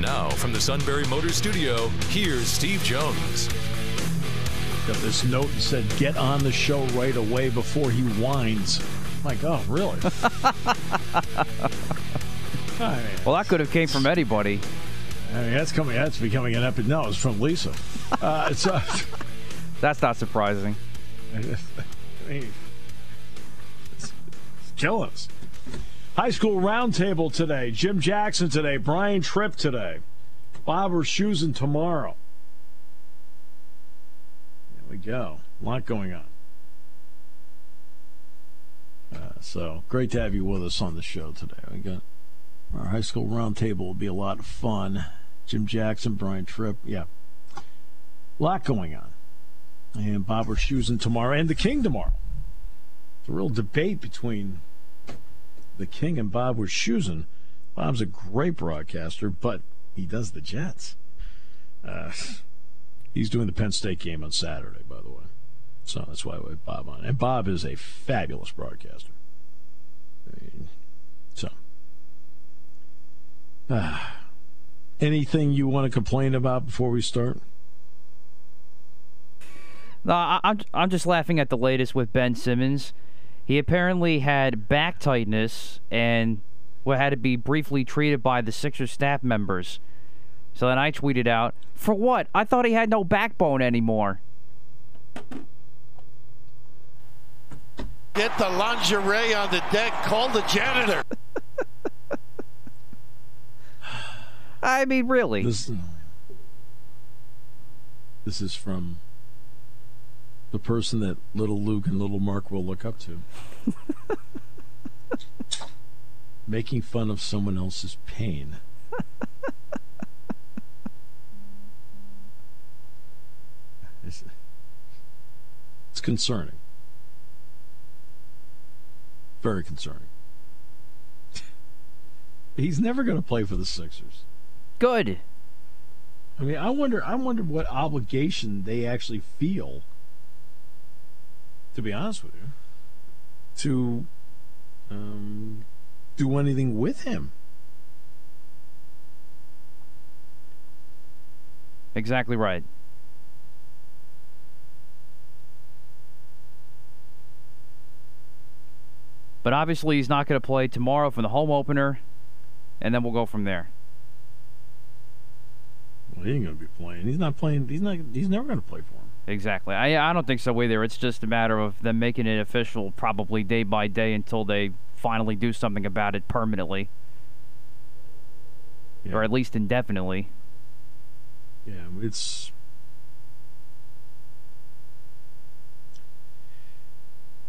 Now, from the Sunbury Motor Studio, here's Steve Jones. Got this note that said, "Get on the show right away before he whines." I'm like, oh, really? I mean, Well, that could have came from anybody. I mean, that's coming. That's becoming an epic. No, it's from Lisa. Uh, it's, uh, That's not surprising. I mean, it's, it's killing us. High school roundtable today. Jim Jackson today. Brian Tripp today. Bob Schusen tomorrow. There we go. A lot going on. Uh, so great to have you with us on the show today. We got our high school roundtable will be a lot of fun. Jim Jackson, Brian Tripp, yeah, a lot going on. And Bob Schusen tomorrow, and the King tomorrow. It's a real debate between the King and Bob were choosing. Bob's a great broadcaster, but he does the Jets. Uh, he's doing the Penn State game on Saturday, by the way. So that's why we have Bob on. And Bob is a fabulous broadcaster. I mean, so. Ah. anything you want to complain about before we start? No, I, I'm I'm just laughing at the latest with Ben Simmons. He apparently had back tightness and what had to be briefly treated by the Sixers staff members. So then I tweeted out, "For what? I thought he had no backbone anymore." Get the lingerie on the deck. Call the janitor. I mean, really. This, this is from the person that little Luke and little Mark will look up to. Making fun of someone else's pain. it's, it's concerning. Very concerning. He's never going to play for the Sixers. Good. I mean, I wonder. I wonder what obligation they actually feel. To be honest with you, to um, do anything with him. Exactly right. But obviously, he's not going to play tomorrow from the home opener, and then we'll go from there. Well, he ain't going to be playing. He's not playing. He's not. He's never going to play for him. Exactly. I I don't think so either. It's just a matter of them making it official, probably day by day, until they finally do something about it permanently, Yeah. or at least indefinitely. Yeah, it's.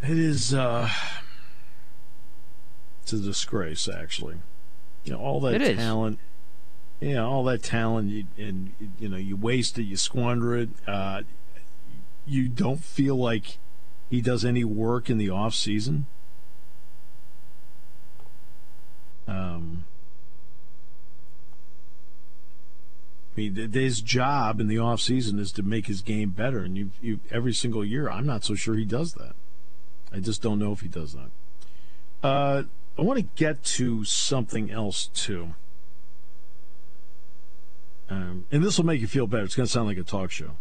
It is. uh It's a disgrace, actually. You know, all that It is. talent. Yeah, all that talent, you, and you know, you waste it, you squander it. Uh, you don't feel like he does any work in the off season. Um, I mean, his job in the off season is to make his game better, and you, you every single year. I'm not so sure he does that. I just don't know if he does that. Uh, I want to get to something else too, um, and this will make you feel better. It's going to sound like a talk show,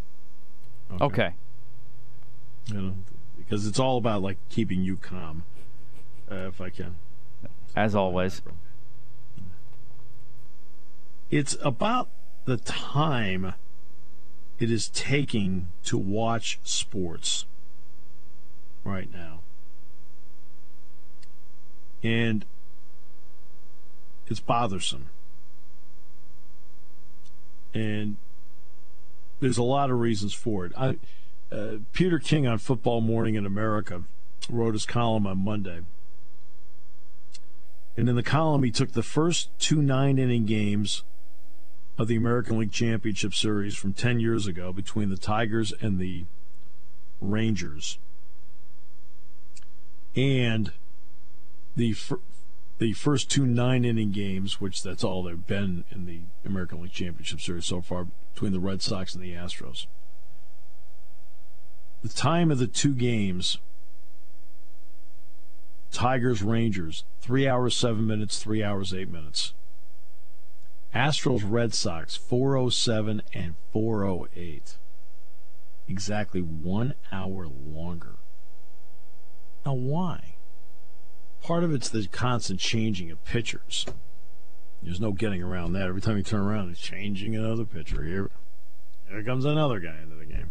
Okay. You know, because it's all about like keeping you calm, uh, if I can. As always. It's about the time it is taking to watch sports right now. And it's bothersome. And there's a lot of reasons for it. I, uh, Peter King on Football Morning in America wrote his column on Monday. And in the column, he took the first two nine inning games of the American League Championship Series from 10 years ago between the Tigers and the Rangers. And the fir- the first two nine inning games, which that's all there've been in the American League Championship Series so far between the Red Sox and the Astros. The time of the two games Tigers Rangers, three hours, seven minutes, three hours, eight minutes. Astros Red Sox, 407 and 408. Exactly one hour longer. Now, why? Part of it's the constant changing of pitchers. There's no getting around that. Every time you turn around, it's changing another pitcher. Here, here comes another guy into the game.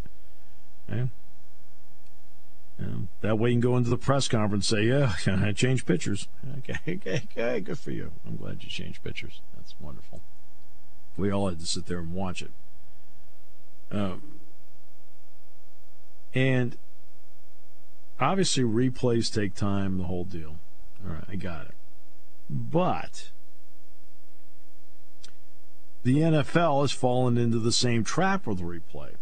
Okay? That way you can go into the press conference and say, yeah, I changed pitchers. Okay, okay, okay, good for you. I'm glad you changed pitchers. That's wonderful. We all had to sit there and watch it. Um, and obviously, replays take time, the whole deal. All right, I got it. But the NFL has fallen into the same trap with replay.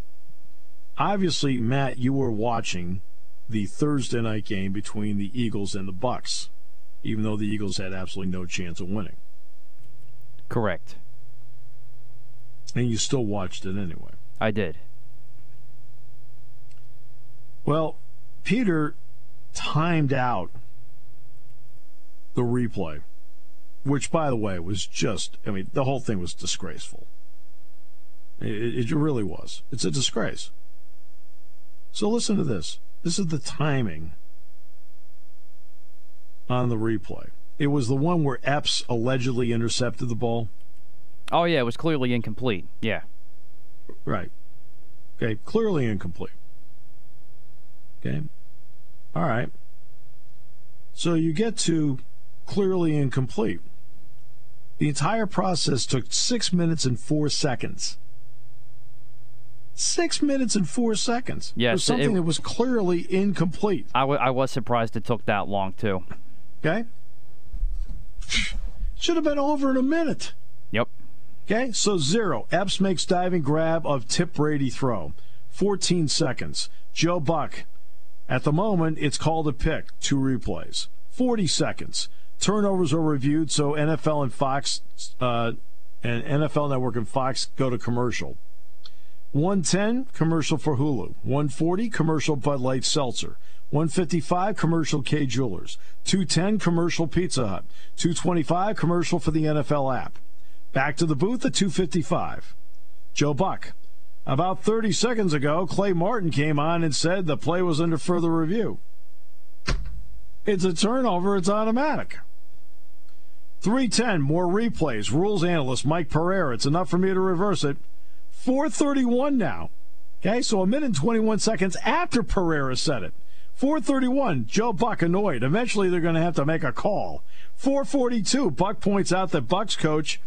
Obviously, Matt, you were watching the Thursday night game between the Eagles and the Bucs, even though the Eagles had absolutely no chance of winning. Correct. And you still watched it anyway. I did. Well, Peter timed out the replay, which, by the way, was just, I mean, the whole thing was disgraceful. It, it really was. It's a disgrace. So listen to this. This is the timing on the replay. It was the one where Epps allegedly intercepted the ball. Oh yeah, it was clearly incomplete. Yeah. Right. Okay, clearly incomplete. Okay. All right. So you get to clearly incomplete. The entire process took six minutes and four seconds. Six minutes and four seconds. Yes, something it, that was clearly incomplete. I, w- I was surprised it took that long too. Okay. Should have been over in a minute. Yep. Okay, so zero. Epps makes diving grab of Tom Brady throw. 14 seconds. Joe Buck. At the moment, it's called a pick. Two replays. 40 seconds. Turnovers are reviewed, so NFL and Fox uh, and NFL Network and Fox go to commercial. 110 commercial for Hulu. 140 commercial Bud Light Seltzer. 155 commercial Kay Jewelers. 210 commercial Pizza Hut. 225 commercial for the NFL app. Back to the booth at 255. Joe Buck. About 30 seconds ago, Clay Martin came on and said the play was under further review. It's a turnover, it's automatic. 310, more replays. Rules analyst Mike Pereira. It's enough for me to reverse it. 431 now. Okay, so a minute and 21 seconds after Pereira said it. 431, Joe Buck annoyed. Eventually they're going to have to make a call. 442, Buck points out that Bucs coach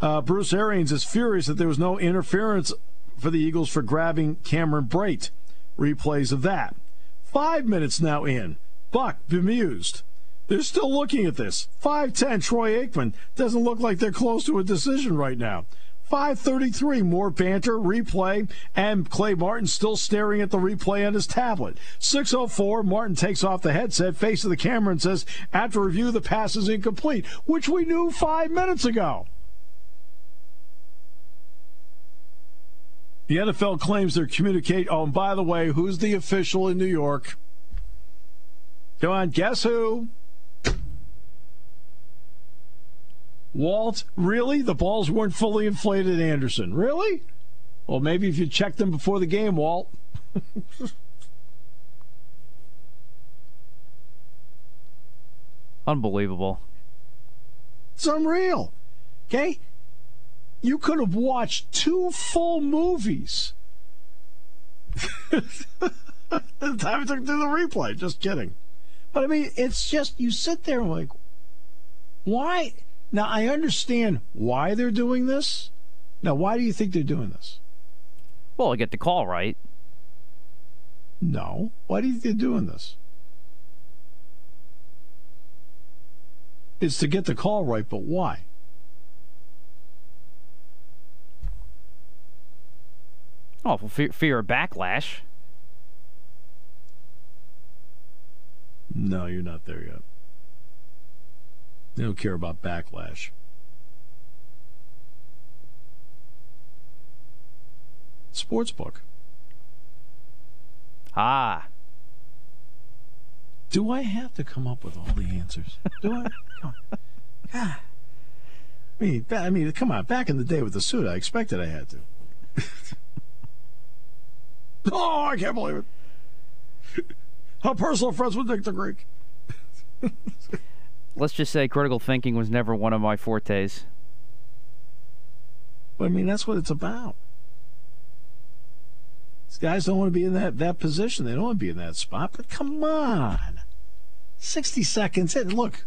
uh, Bruce Arians is furious that there was no interference for the Eagles for grabbing Cameron Brate. Replays of that. Five minutes now in. Buck bemused. They're still looking at this. 5'10, Troy Aikman. Doesn't look like they're close to a decision right now. 533, more banter, replay, and Clay Martin still staring at the replay on his tablet. 604, Martin takes off the headset, faces the camera, and says, after review, the pass is incomplete, which we knew five minutes ago. The NFL claims they're communicate. Oh, and by the way, who's the official in New York? Come on, guess who? Walt, really? The balls weren't fully inflated, Anderson. Really? Well, maybe if you checked them before the game, Walt. Unbelievable. It's unreal. Okay? You could have watched two full movies. the time it took to do the replay. Just kidding. But I mean, it's just, you sit there and like, why? Now, I understand why they're doing this. Now, why do you think they're doing this? Well, I get the call right. No. Why do you think they're doing this? It's to get the call right, but why? Oh, well, fear, fear of backlash. No, you're not there yet. They don't care about backlash. Sportsbook. Ah. Do I have to come up with all the answers? Do I? Come on. God. I mean, I mean, come on. Back in the day with the suit, I expected I had to. oh, I can't believe it. How personal friends with Dick the Greek. Let's just say critical thinking was never one of my fortes. But I mean, that's what it's about. These guys don't want to be in that, that position. They don't want to be in that spot. But come on. 60 seconds in. Look,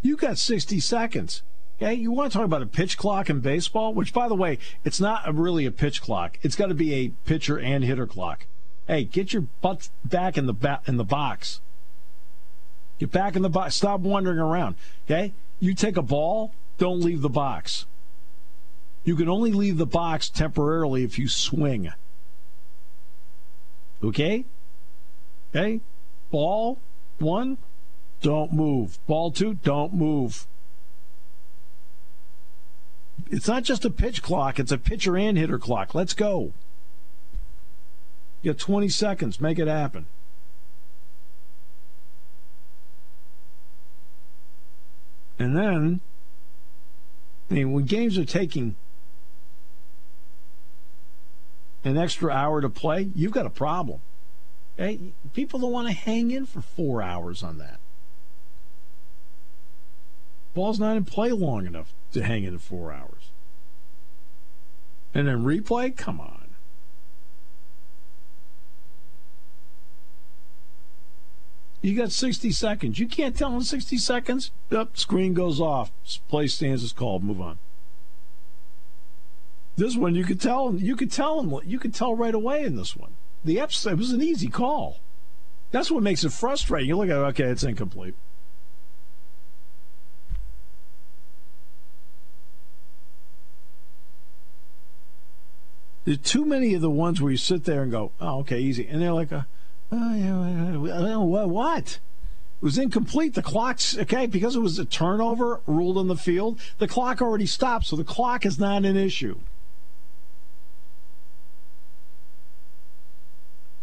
you got 60 seconds. Okay? You want to talk about a pitch clock in baseball? Which, by the way, it's not a, really a pitch clock. It's got to be a pitcher and hitter clock. Hey, get your butts back in the ba- in the box. Get back in the box. Stop wandering around. Okay? You take a ball, don't leave the box. You can only leave the box temporarily if you swing. Okay? Okay? Ball one, don't move. Ball two, don't move. It's not just a pitch clock, it's a pitcher and hitter clock. Let's go. You got 20 seconds. Make it happen. And then, I mean, when games are taking an extra hour to play, you've got a problem. Okay? People don't want to hang in for four hours on that. Ball's not in play long enough to hang in four hours. And then replay? Come on. You got 60 seconds. You can't tell in 60 seconds. Up, screen goes off. Play stands is called. Move on. This one you could tell. You could tell him. You could tell right away in this one. The episode was an easy call. That's what makes it frustrating. You look at it. Okay, it's incomplete. There's too many of the ones where you sit there and go, "Oh, okay, easy," and they're like, uh, "Oh, yeah, Oh, uh, what?" It was incomplete. The clock's okay because it was a turnover ruled on the field. The clock already stopped, so the clock is not an issue.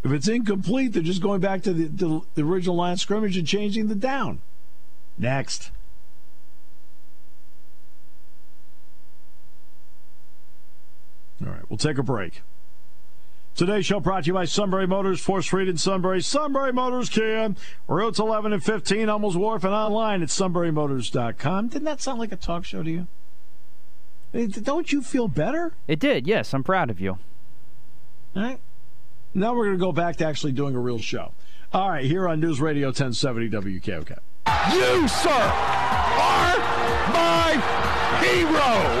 If it's incomplete, they're just going back to the, the, the original line of scrimmage and changing the down. Next. All right, we'll take a break. Today's show brought to you by Sunbury Motors, 4th Street in Sunbury. Sunbury Motors Kia, routes 11 and 15, Hummels Wharf, and online at sunburymotors.com. Didn't that sound like a talk show to you? Don't you feel better? It did, yes. I'm proud of you. All right. Now we're going to go back to actually doing a real show. All right, here on News Radio 1070 WKOK. You, sir, are my hero.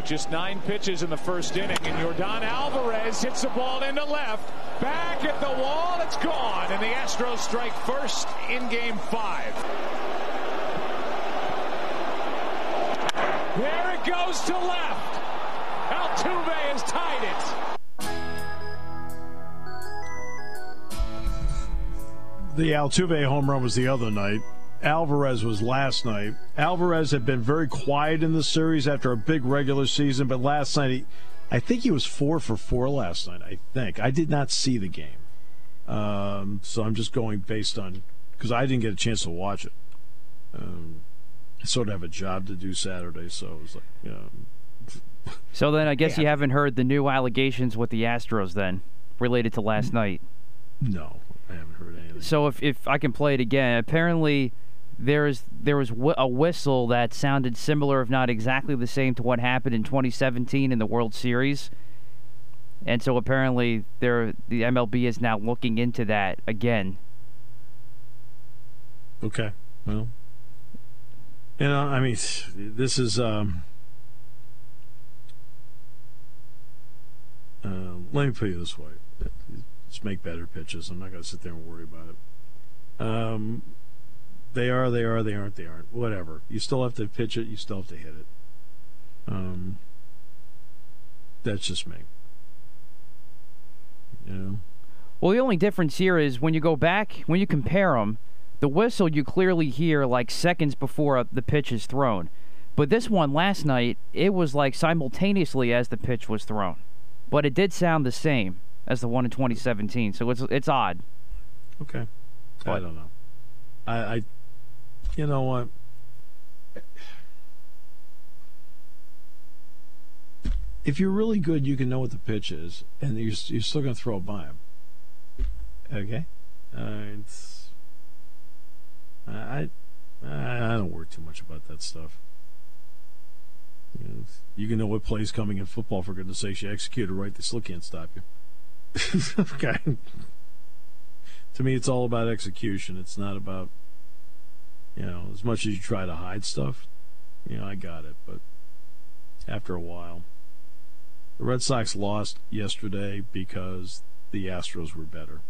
But just nine pitches in the first inning, and Yordan Alvarez hits the ball into left. Back at the wall, it's gone, and the Astros strike first in game five. There it goes to left. Altuve has tied it. The Altuve home run was the other night. Alvarez was last night. Alvarez had been very quiet in the series after a big regular season, but last night he, I think he was four for four last night. I think I did not see the game, um, so I'm just going based on because I didn't get a chance to watch it. Um, I sort of have a job to do Saturday, so it was like, you know, So then I guess Yeah. you haven't heard the new allegations with the Astros then related to last night. no, I haven't heard anything. So if if I can play it again, apparently there is there was a whistle that sounded similar, if not exactly the same, to what happened in 2017 in the World Series. And so apparently there the MLB is now looking into that again. Okay. Well, you know, I mean, this is. Um, uh, let me put it this way: just make better pitches. I'm not going to sit there and worry about it. Um, they are, they are, they aren't, they aren't. Whatever. You still have to pitch it. You still have to hit it. Um, that's just me. You know. Well, the only difference here is when you go back, when you compare them, the whistle you clearly hear like seconds before the pitch is thrown. But this one last night, it was like simultaneously as the pitch was thrown. But it did sound the same as the one in 2017, so it's it's odd. Okay. I don't know. I, I, you know what? If you're really good, you can know what the pitch is, and you're, you're still going to throw by him. Okay? Uh, it's, I, I, I don't worry too much about that stuff. You, know, can know what play's coming in football, for goodness sakes. You execute it right, they still can't stop you. okay to me, it's all about execution. It's not about, you know, as much as you try to hide stuff. You know, I got it, but after a while, the Red Sox lost yesterday because the Astros were better.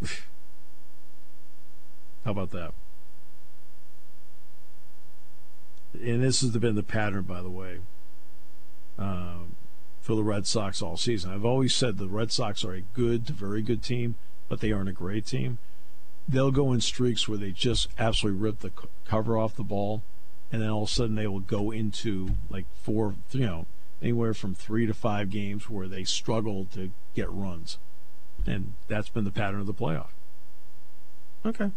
How about that? And this has been the pattern, by the way, um, for the Red Sox all season. I've always said the Red Sox are a good, very good team but they aren't a great team. They'll go in streaks where they just absolutely rip the cover off the ball, and then all of a sudden they will go into like four, you know, anywhere from three to five games where they struggle to get runs, and that's been the pattern of the playoff. Okay.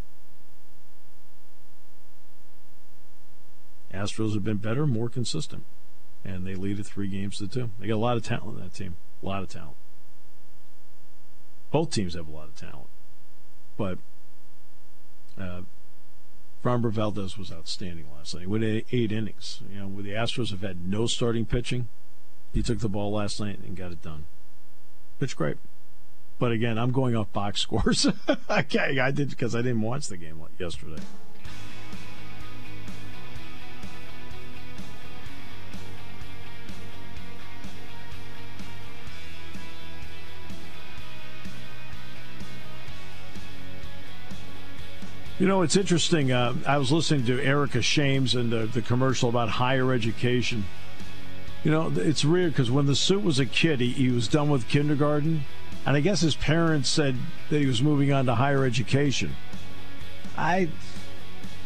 Astros have been better, more consistent, and they lead at three games to two. They got a lot of talent in that team, a lot of talent both teams have a lot of talent, but uh, Framber Valdez was outstanding last night. With eight, eight innings, you know, the Astros have had no starting pitching, he took the ball last night and got it done. Pitched great, but again, I'm going off box scores. okay, I did because I didn't watch the game yesterday. You know, it's interesting. Uh, I was listening to Erica Shames and the, the commercial about higher education. You know, it's weird because when the suit was a kid, he, he was done with kindergarten, and I guess his parents said that he was moving on to higher education. I,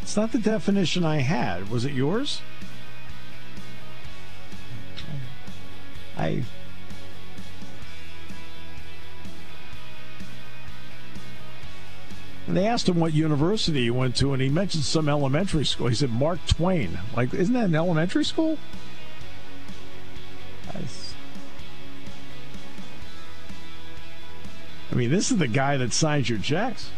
it's not the definition I had. Was it yours? I. And they asked him what university he went to, and he mentioned some elementary school. He said Mark Twain. Like, isn't that an elementary school? I, I mean, this is the guy that signs your checks.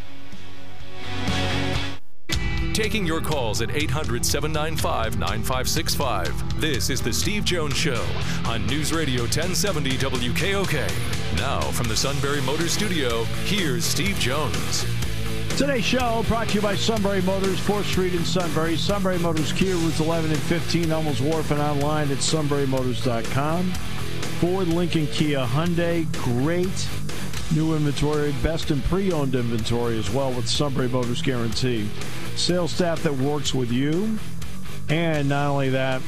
Taking your calls at 800 795 9565. This is The Steve Jones Show on News Radio 1070 WKOK. Now, from the Sunbury Motors Studio, here's Steve Jones. Today's show brought to you by Sunbury Motors, 4th Street in Sunbury. Sunbury Motors Kia, routes 11 and 15, Hummels Wharf, and online at sunburymotors.com. Ford, Lincoln, Kia, Hyundai, great new inventory, best in pre-owned inventory as well with Sunbury Motors Guarantee. Sales staff that works with you, and not only that,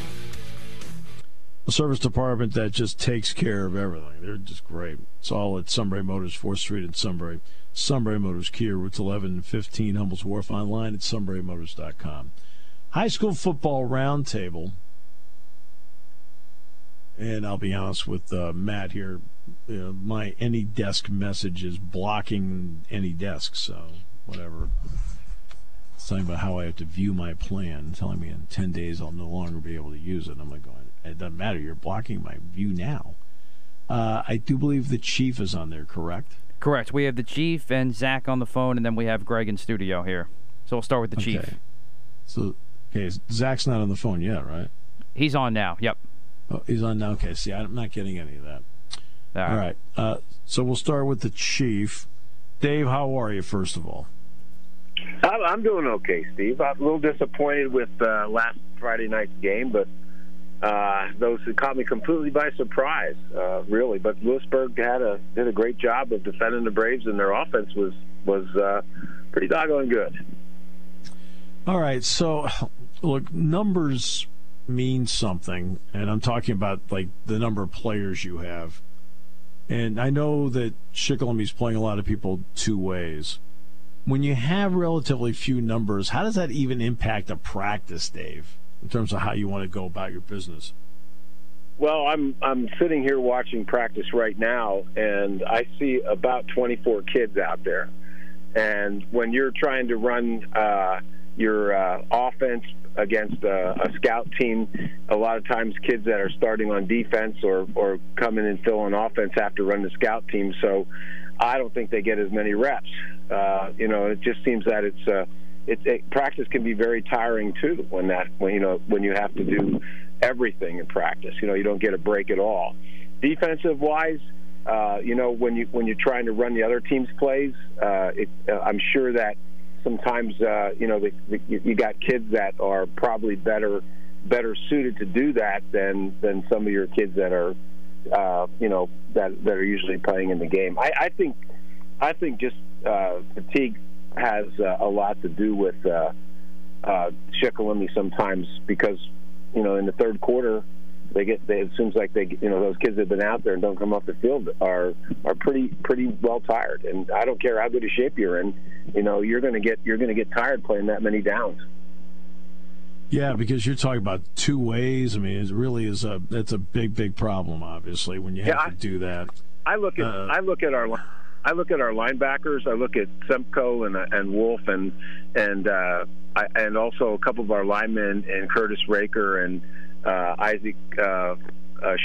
a service department that just takes care of everything. They're just great. It's all at Sunbury Motors, 4th Street in Sunbury. Sunbury Motors Kia, routes 11 and 15, Hummels Wharf, online at sunburymotors.com. High school football roundtable. and I'll be honest with uh, Matt here. You know, my AnyDesk message is blocking any desk, so whatever. It's talking about how I have to view my plan, telling me in 10 days I'll no longer be able to use it. I'm like going, it doesn't matter. You're blocking my view now. Uh, I do believe the chief is on there, correct? Correct. We have the chief and Zach on the phone, and then we have Greg in studio here. So we'll start with the Okay. chief. So, okay, Zach's not on the phone yet, right? He's on now. Yep. Oh, he's on now. Okay, see, I'm not getting any of that. All right. Uh, so we'll start with the chief. Dave, how are you, first of all? I'm I'm doing okay, Steve. I'm a little disappointed with uh, last Friday night's game, but uh, those it caught me completely by surprise, uh, really. But Lewisburg had a did a great job of defending the Braves, and their offense was was uh, pretty doggone good. All right. So, look, numbers mean something, and I'm talking about like the number of players you have. And I know that Shikellamy playing a lot of people two ways. When you have relatively few numbers, how does that even impact a practice, Dave, in terms of how you want to go about your business? Well, I'm I'm sitting here watching practice right now, and I see about 24 kids out there. And when you're trying to run uh, your uh, offense against a, a scout team, a lot of times kids that are starting on defense or or come in and fill on offense have to run the scout team. So I don't think they get as many reps. Uh, you know, it just seems that it's. It, it, practice can be very tiring too when that when you know when you have to do everything in practice. You know, you don't get a break at all. Defensive wise, uh, you know, when you when you're trying to run the other team's plays, uh, it, uh, I'm sure that sometimes uh, you know the, the, you got kids that are probably better better suited to do that than than some of your kids that are uh, you know that that are usually playing in the game. I, I think I think just uh, fatigue has uh, a lot to do with uh, uh, sometimes because you know in the third quarter they get they, it seems like they you know those kids that have been out there and don't come off the field are are pretty pretty well tired and I don't care how good a shape you're in you know you're going to get you're going to get tired playing that many downs. Yeah, because you're talking about two ways. I mean, it really is a that's a big big problem. Obviously, when you have Yeah, to I- do that. I look at Uh, I look at our I look at our linebackers. I look at Semko and and Wolf and and uh, I, and also a couple of our linemen and Curtis Raker and uh, Isaac uh, uh,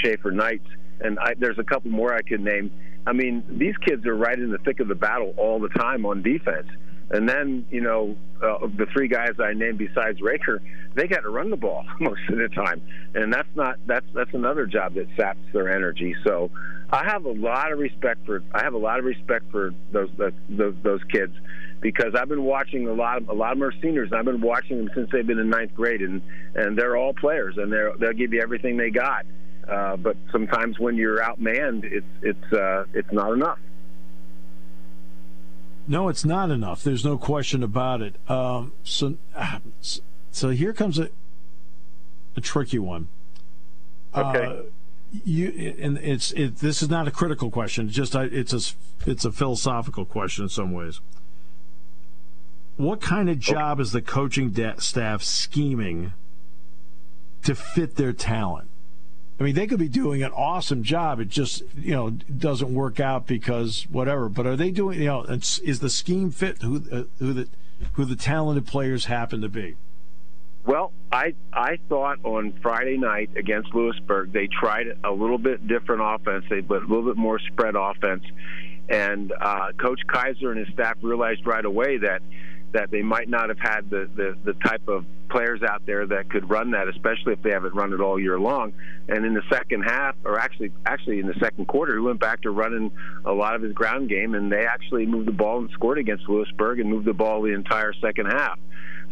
Schaefer Knights. And I, there's a couple more I could name. I mean, these kids are right in the thick of the battle all the time on defense. And then, you know, uh, the three guys I named besides Raker, they got to run the ball most of the time, and that's not that's that's another job that saps their energy. So, I have a lot of respect for I have a lot of respect for those those those kids because I've been watching a lot of a lot of them are seniors. I've been watching them since they've been in ninth grade, and and they're all players, and they're they'll give you everything they got. Uh, but sometimes when you're outmanned, it's it's uh, it's not enough. No, it's not enough. There's no question about it. Um, so, so here comes a a tricky one. Okay. Uh, you and it's it. This is not a critical question. It's just it's a it's a philosophical question in some ways. What kind of job is the coaching staff scheming to fit their talent? I mean, they could be doing an awesome job. It just, you know, doesn't work out because whatever. But are they doing, you know, is the scheme fit who uh, who the who the talented players happen to be? Well, I I thought on Friday night against Lewisburg they tried a little bit different offense, they but a little bit more spread offense, and uh, Coach Kaiser and his staff realized right away that that they might not have had the, the the type of players out there that could run that, especially if they haven't run it all year long. And in the second half, or actually actually in the second quarter, he went back to running a lot of his ground game, and they actually moved the ball and scored against Lewisburg and moved the ball the entire second half.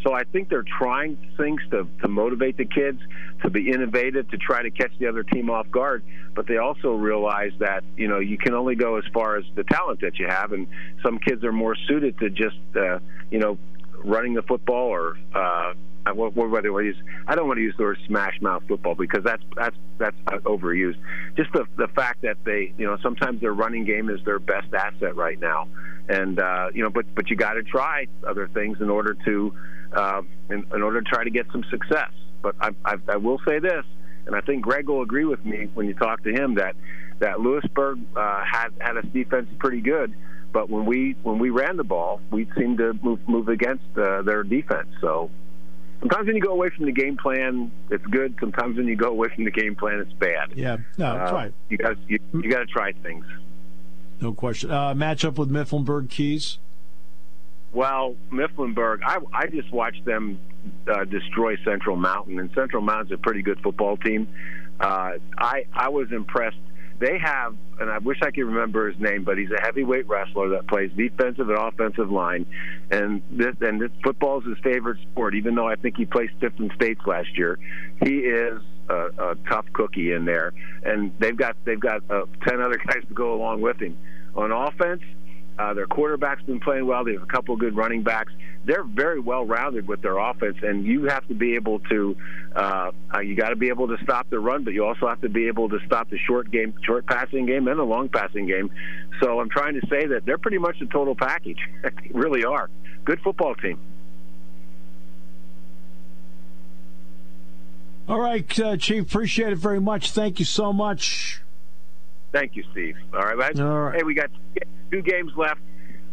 So I think they're trying things to, to motivate the kids to be innovative, to try to catch the other team off guard. But they also realize that you know you can only go as far as the talent that you have, and some kids are more suited to just uh, you know running the football or uh, what, what whether I use I don't want to use the word smash mouth football because that's that's that's uh, overused. Just the the fact that they you know sometimes their running game is their best asset right now, and uh, you know but but you got to try other things in order to uh, in, in order to try to get some success. But I, I, I will say this: and I think Greg will agree with me when you talk to him that that Lewisburg uh, had had a defense pretty good, but when we when we ran the ball, we seemed to move move against uh, their defense. So sometimes when you go away from the game plan, it's good. Sometimes when you go away from the game plan, it's bad. Yeah, no, that's uh, right. You got you, you got to try things. No question. Uh, matchup with Mifflinburg Keys. Well, Mifflinburg, I, I just watched them uh, destroy Central Mountain, and Central Mountain's a pretty good football team. Uh, I I was impressed. They have, and I wish I could remember his name, but he's a heavyweight wrestler that plays defensive and offensive line, and this and this football is his favorite sport. Even though I think he placed fifth in states last year, he is a, a tough cookie in there, and they've got they've got uh, ten other guys to go along with him on offense. Uh, their quarterback's been playing well. They have a couple of good running backs. They're very well rounded with their offense, and you have to be able to. Uh, uh, you got to be able to stop the run, but you also have to be able to stop the short game, short passing game, and the long passing game. So I'm trying to say that they're pretty much a total package. they really are. Good football team. All right, uh, Chief. Appreciate it very much. Thank you so much. Thank you, Steve. All right, All right. Hey, we got two games left.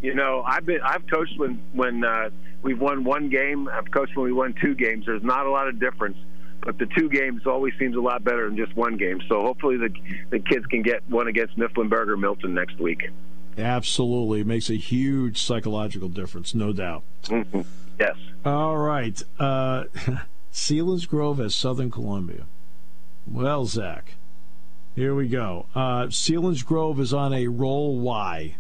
You know, I've been I've coached when when uh, we've won one game. I've coached when we won two games. There's not a lot of difference, but the two games always seems a lot better than just one game. So hopefully the the kids can get one against Mifflinburg or Milton next week. Absolutely, it makes a huge psychological difference, no doubt. Mm-hmm. Yes. All right, uh, Selinsgrove as Southern Columbia. Well, Zach, here we go. Uh, Selinsgrove is on a roll. Why?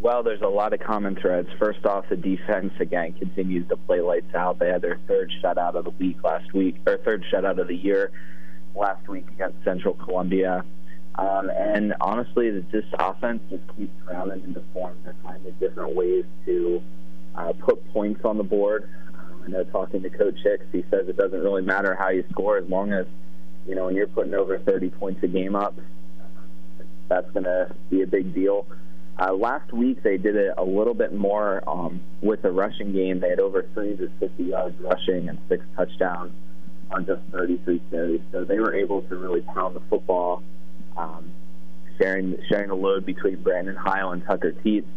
Well, there's a lot of common threads. First off, the defense again continues to play lights out. They had their third shutout of the week last week, or third shutout of the year last week against Central Columbia. Um, and honestly, this offense just keeps rounding into form. They're finding different ways to uh, put points on the board. Um, I know talking to Coach Hicks, he says it doesn't really matter how you score as long as you know when you're putting over 30 points a game up. That's going to be a big deal. Uh, last week they did it a little bit more um, with the rushing game. They had over 350 yards rushing and six touchdowns on just 33 carries. So they were able to really pound the football, um, sharing sharing the load between Brandon Heil and Tucker Teets,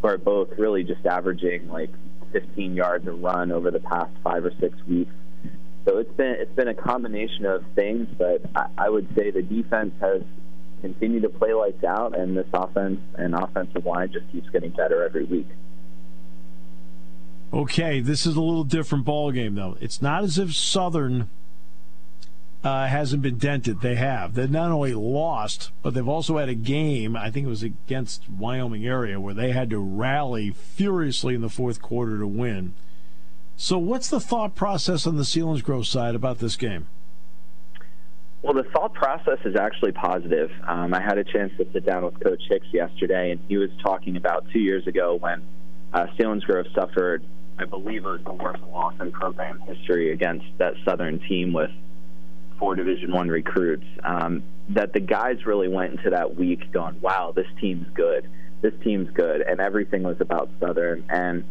who are both really just averaging like 15 yards a run over the past five or six weeks. So it's been it's been a combination of things, but I, I would say the defense has continue to play lights out, and this offense and offensive line just keeps getting better every week. Okay, this is a little different ball game though. It's not as if Southern uh, hasn't been dented. They have. They've not only lost, but they've also had a game. I think it was against Wyoming area where they had to rally furiously in the fourth quarter to win. So, what's the thought process on the Selinsgrove side about this game? Well, the thought process is actually positive. Um, I had a chance to sit down with Coach Hicks yesterday, and he was talking about two years ago when uh, Selinsgrove suffered, I believe it was the worst loss in program history against that Southern team with four Division One recruits. Um, that the guys really went into that week going, "Wow, this team's good. This team's good," and everything was about Southern. And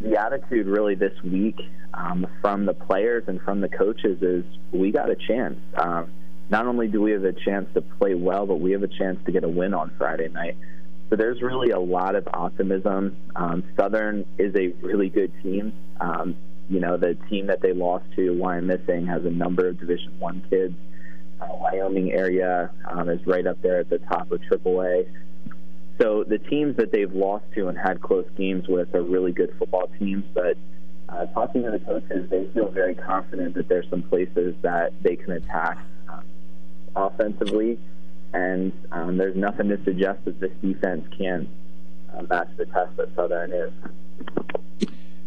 the attitude really this week um, from the players and from the coaches is, "We got a chance." Um, not only do we have a chance to play well, but we have a chance to get a win on Friday night. So there's really a lot of optimism. Um, Southern is a really good team. Um, you know, the team that they lost to, Wyomissing, has a number of Division One kids. Uh, Wyoming area um, is right up there at the top of AAA. So the teams that they've lost to and had close games with are really good football teams. But uh, talking to the coaches, they feel very confident that there's some places that they can attack offensively, and um, there's nothing to suggest that this defense can uh, match the test that Southern is.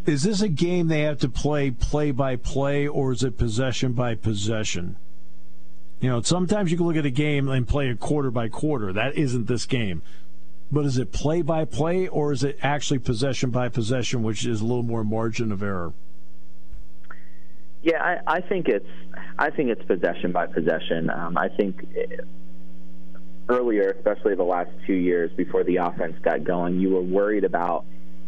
Is this a game they have to play play by play, or is it possession by possession? You know, sometimes you can look at a game and play a quarter by quarter. That isn't this game. But is it play by play, or is it actually possession by possession, which is a little more margin of error? Yeah, I, I think it's I think it's possession by possession. Um, I think earlier, especially the last two years before the offense got going, you were worried about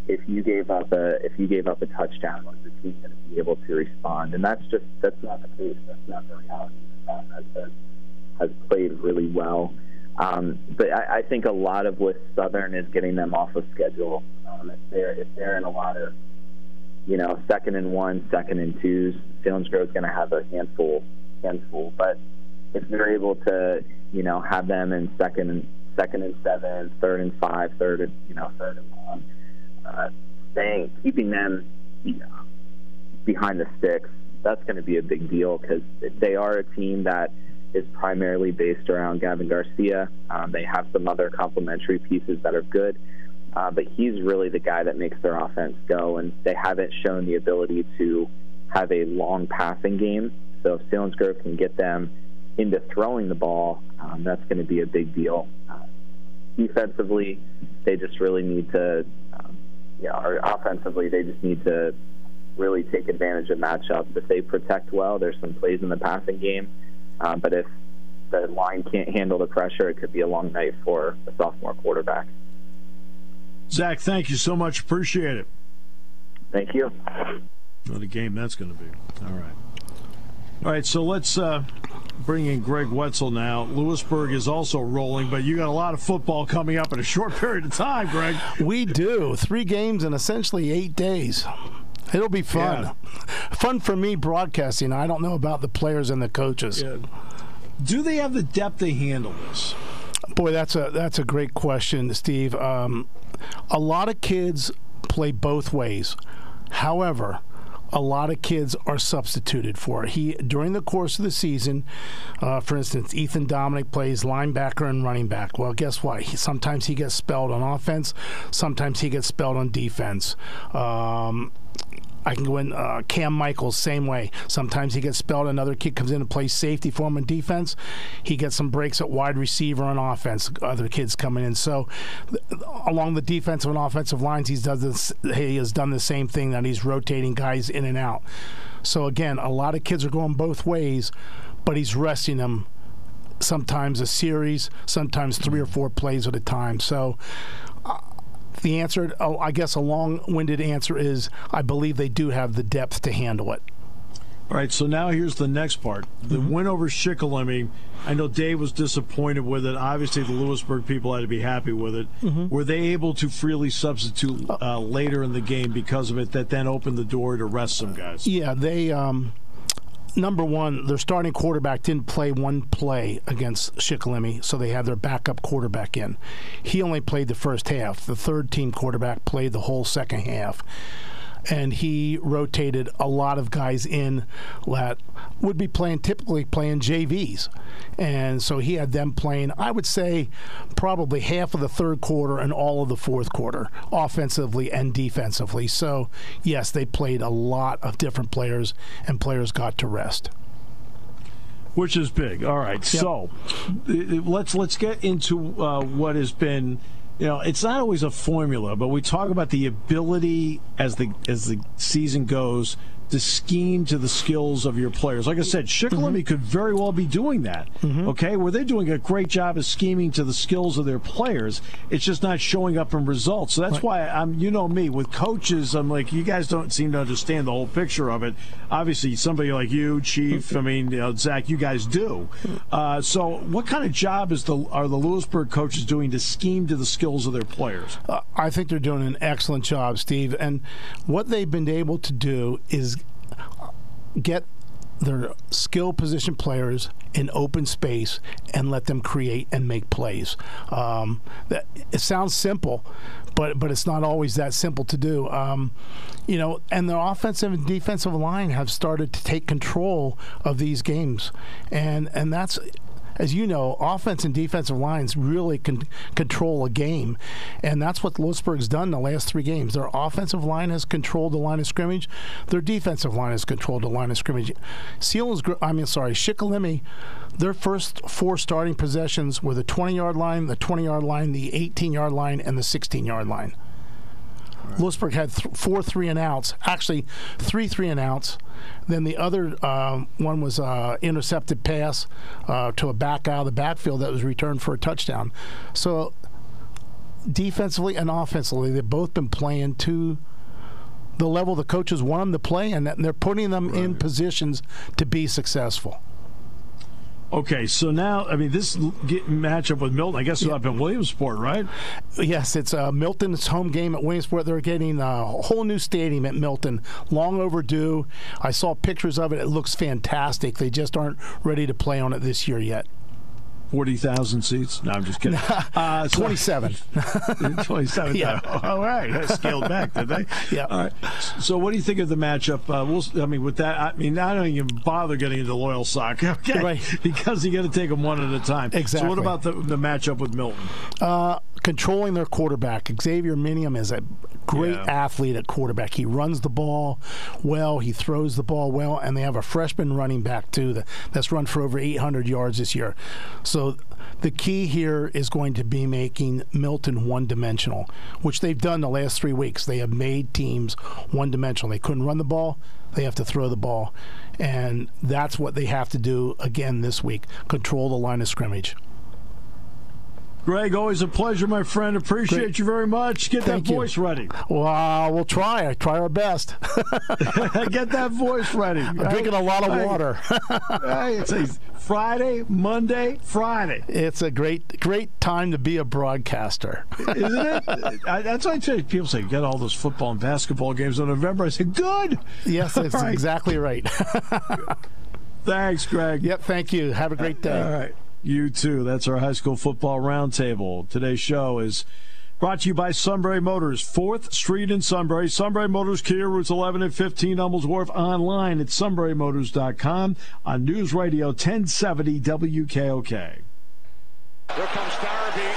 if you gave up a if you gave up a touchdown, was the team going to be able to respond? And that's just that's not the case. That's not the reality. Has, has played really well. Um, but I, I think a lot of with Southern is getting them off of schedule. Um, if they're if they're in a lot of you know second and one, second and twos, Selinsgrove is going to have a handful handful. But if they're able to you know have them in second and second and seven, third and five, third and you know third and one, uh, staying keeping them you know, behind the sticks, that's going to be a big deal because they are a team that is primarily based around Gavin Garcia. Um, they have some other complementary pieces that are good, uh, but he's really the guy that makes their offense go, and they haven't shown the ability to have a long passing game. So if Selinsgrove can get them into throwing the ball, um, that's going to be a big deal. Uh, defensively, they just really need to, um, yeah, or offensively, they just need to really take advantage of matchups. If they protect well, there's some plays in the passing game uh, but if the line can't handle the pressure, it could be a long night for a sophomore quarterback. Zach, thank you so much. Appreciate it. Thank you. What a game that's going to be. All right. All right, so let's uh, bring in Greg Wetzel now. Lewisburg is also rolling, but you got a lot of football coming up in a short period of time, Greg. We do. Three games in essentially eight days. It'll be fun. Yeah. Fun for me broadcasting. I don't know about the players and the coaches. Yeah. Do they have the depth to handle this? Boy, that's a that's a great question, Steve. Um, a lot of kids play both ways. However, a lot of kids are substituted for. He during the course of the season, uh, for instance, Ethan Dominic plays linebacker and running back. Well, guess what? He, sometimes he gets spelled on offense, sometimes he gets spelled on defense. Um, I can go in uh, Cam Michaels same way. Sometimes he gets spelled. Another kid comes in and plays safety for him in defense. He gets some breaks at wide receiver on offense. Other kids coming in. So along the defensive and offensive lines, he's does this. He has done the same thing that he's rotating guys in and out. So again, a lot of kids are going both ways, but he's resting them sometimes a series, sometimes three or four plays at a time. So the answer, oh, I guess, a long-winded answer is I believe they do have the depth to handle it. All right, so now here's the next part. The mm-hmm. win over Shikellamy. I know Dave was disappointed with it. Obviously, the Lewisburg people had to be happy with it. Mm-hmm. Were they able to freely substitute uh, later in the game because of it? That then opened the door to rest some guys. Yeah, they. Um, number one, their starting quarterback didn't play one play against Shikellamy, so they had their backup quarterback in. He only played the first half. The third team quarterback played the whole second half and he rotated a lot of guys in that would be playing typically playing JVs, and so he had them playing. I would say probably half of the third quarter and all of the fourth quarter, offensively and defensively. So yes, they played a lot of different players, and players got to rest which is big. All right, yep. so let's let's get into uh, what has been you know, it's not always a formula, but we talk about the ability as the as the season goes to scheme to the skills of your players. Like I said, Shikellamy mm-hmm. could very well be doing that. Mm-hmm. Okay, where they're doing a great job of scheming to the skills of their players. It's just not showing up in results. So that's right. why I'm, you know, me with coaches. I'm like, you guys don't seem to understand the whole picture of it. Obviously, somebody like you, Chief. I mean, you know, Zach, you guys do. Uh, so, what kind of job is the are the Lewisburg coaches doing to scheme to the skills of their players? Uh, I think they're doing an excellent job, Steve. And what they've been able to do is get their skill position players in open space and let them create and make plays. Um, that, it sounds simple, but but it's not always that simple to do. Um, you know, and the offensive and defensive line have started to take control of these games, and and that's as you know, offense and defensive lines really can control a game, and that's what Lewisburg's done in the last three games. Their offensive line has controlled the line of scrimmage. Their defensive line has controlled the line of scrimmage. Seals, I mean, sorry, Shikellamy, their first four starting possessions were the 20-yard line, the 20-yard line, the 18-yard line, and the 16-yard line. Right. Lewisburg had th- four three and outs, actually three three and outs. Then the other uh, one was uh, intercepted pass uh, to a back out of the backfield that was returned for a touchdown. So defensively and offensively, they've both been playing to the level the coaches want them to play, and they're putting them right. in positions to be successful. Okay, so now I mean this matchup with Milton. I guess it's yeah. up in Williamsport, right? Yes, it's uh, Milton's home game at Williamsport. They're getting a whole new stadium at Milton, long overdue. I saw pictures of it. It looks fantastic. They just aren't ready to play on it this year yet. 40,000 seats? No, I'm just kidding. Uh, 27. 27. Yeah. All right. Scaled back, did they? Yeah. All right. So, what do you think of the matchup? Uh, we'll, I mean, with that, I mean, I don't even bother getting into Loyalsock, okay? Right. Because you got to take them one at a time. Exactly. So, what about the, the matchup with Milton? Uh, controlling their quarterback. Xavier Minium is a great yeah. athlete at quarterback. He runs the ball well, he throws the ball well, and they have a freshman running back, too, that's run for over 800 yards this year. So the key here is going to be making Milton one dimensional, which they've done the last three weeks. They have made teams one dimensional. They couldn't run the ball, they have to throw the ball. And that's what they have to do again this week control the line of scrimmage. Greg, always a pleasure, my friend. Appreciate Great. you very much. Get Thank that you. voice ready. Well, we'll try. I try our best. Get that voice ready. I'm drinking a lot of water. it's a Friday, Monday, Friday. It's a great, great time to be a broadcaster, isn't it? I, that's why I say people say get all those football and basketball games in November. I say good. Yes, that's right. exactly right. Thanks, Greg. Yep. Thank you. Have a great day. All right. You too. That's our high school football roundtable. Today's show is brought to you by Sunbury Motors, 4th Street in Sunbury. Sunbury Motors, Kia, routes 11 and 15, Hummels Wharf, online at sunburymotors.com on News Radio 1070 WKOK. Here comes Darby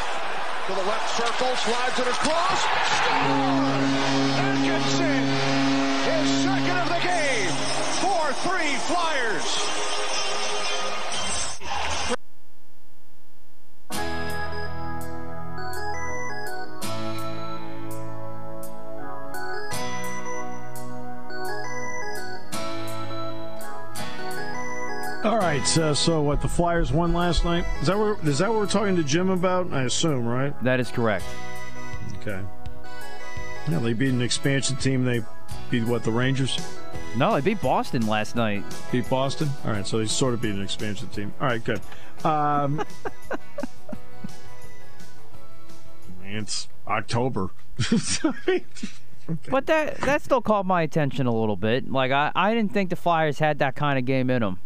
to the left circle, slides it across, scores! Atkinson, his second of the game, 4-3 Flyers. Right. Uh, so what? The Flyers won last night. Is that what? Is that what we're talking to Jim about? I assume, right? That is correct. Okay. Yeah, they beat an expansion team. They beat what? The Rangers. No, they beat Boston last night. Beat Boston. All right. So they sort of beat an expansion team. All right. Good. Um, it's October. But that that still caught my attention a little bit. Like I, I didn't think the Flyers had that kind of game in them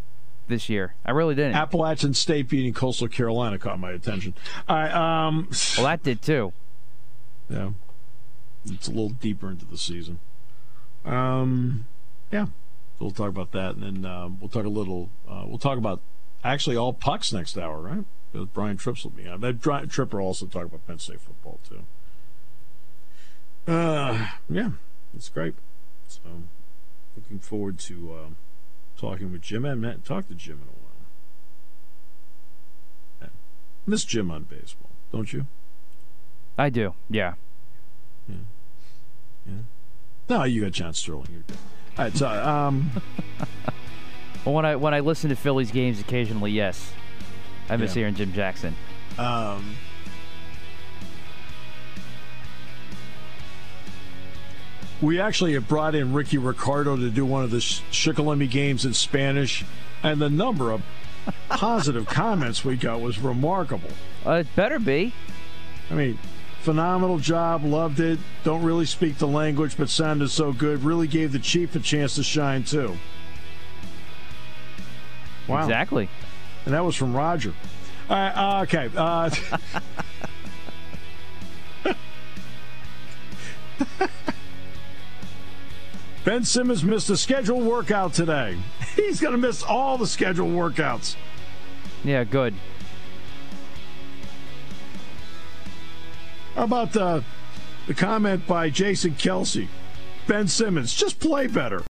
this year. I really didn't. Appalachian State beating Coastal Carolina caught my attention. All right. Um, well, that did too. Yeah. It's a little deeper into the season. Um, yeah. So we'll talk about that, and then uh, we'll talk a little. Uh, we'll talk about actually all pucks next hour, right? Because Brian Trips will be on. But Tripper also talk about Penn State football too. Uh, yeah, it's great. So, looking forward to. Um, talking with Jim. I haven't talked to Jim in a while. I miss Jim on baseball, don't you? I do. Yeah. Yeah. Yeah. No, you got John Sterling. You're good. All right. So, um. well, when I when I listen to Phillies games occasionally, yes, I miss yeah. hearing Jim Jackson. Um. We actually have brought in Ricky Ricardo to do one of the Shikellamy games in Spanish, and the number of positive comments we got was remarkable. Uh, it better be. I mean, phenomenal job, loved it. Don't really speak the language, but sounded so good. Really gave the Chief a chance to shine, too. Wow. Exactly. And that was from Roger. All right, uh, okay. Uh, Ben Simmons missed a scheduled workout today. He's going to miss all the scheduled workouts. Yeah, good. How about the, the comment by Jason Kelce? Ben Simmons, just play better.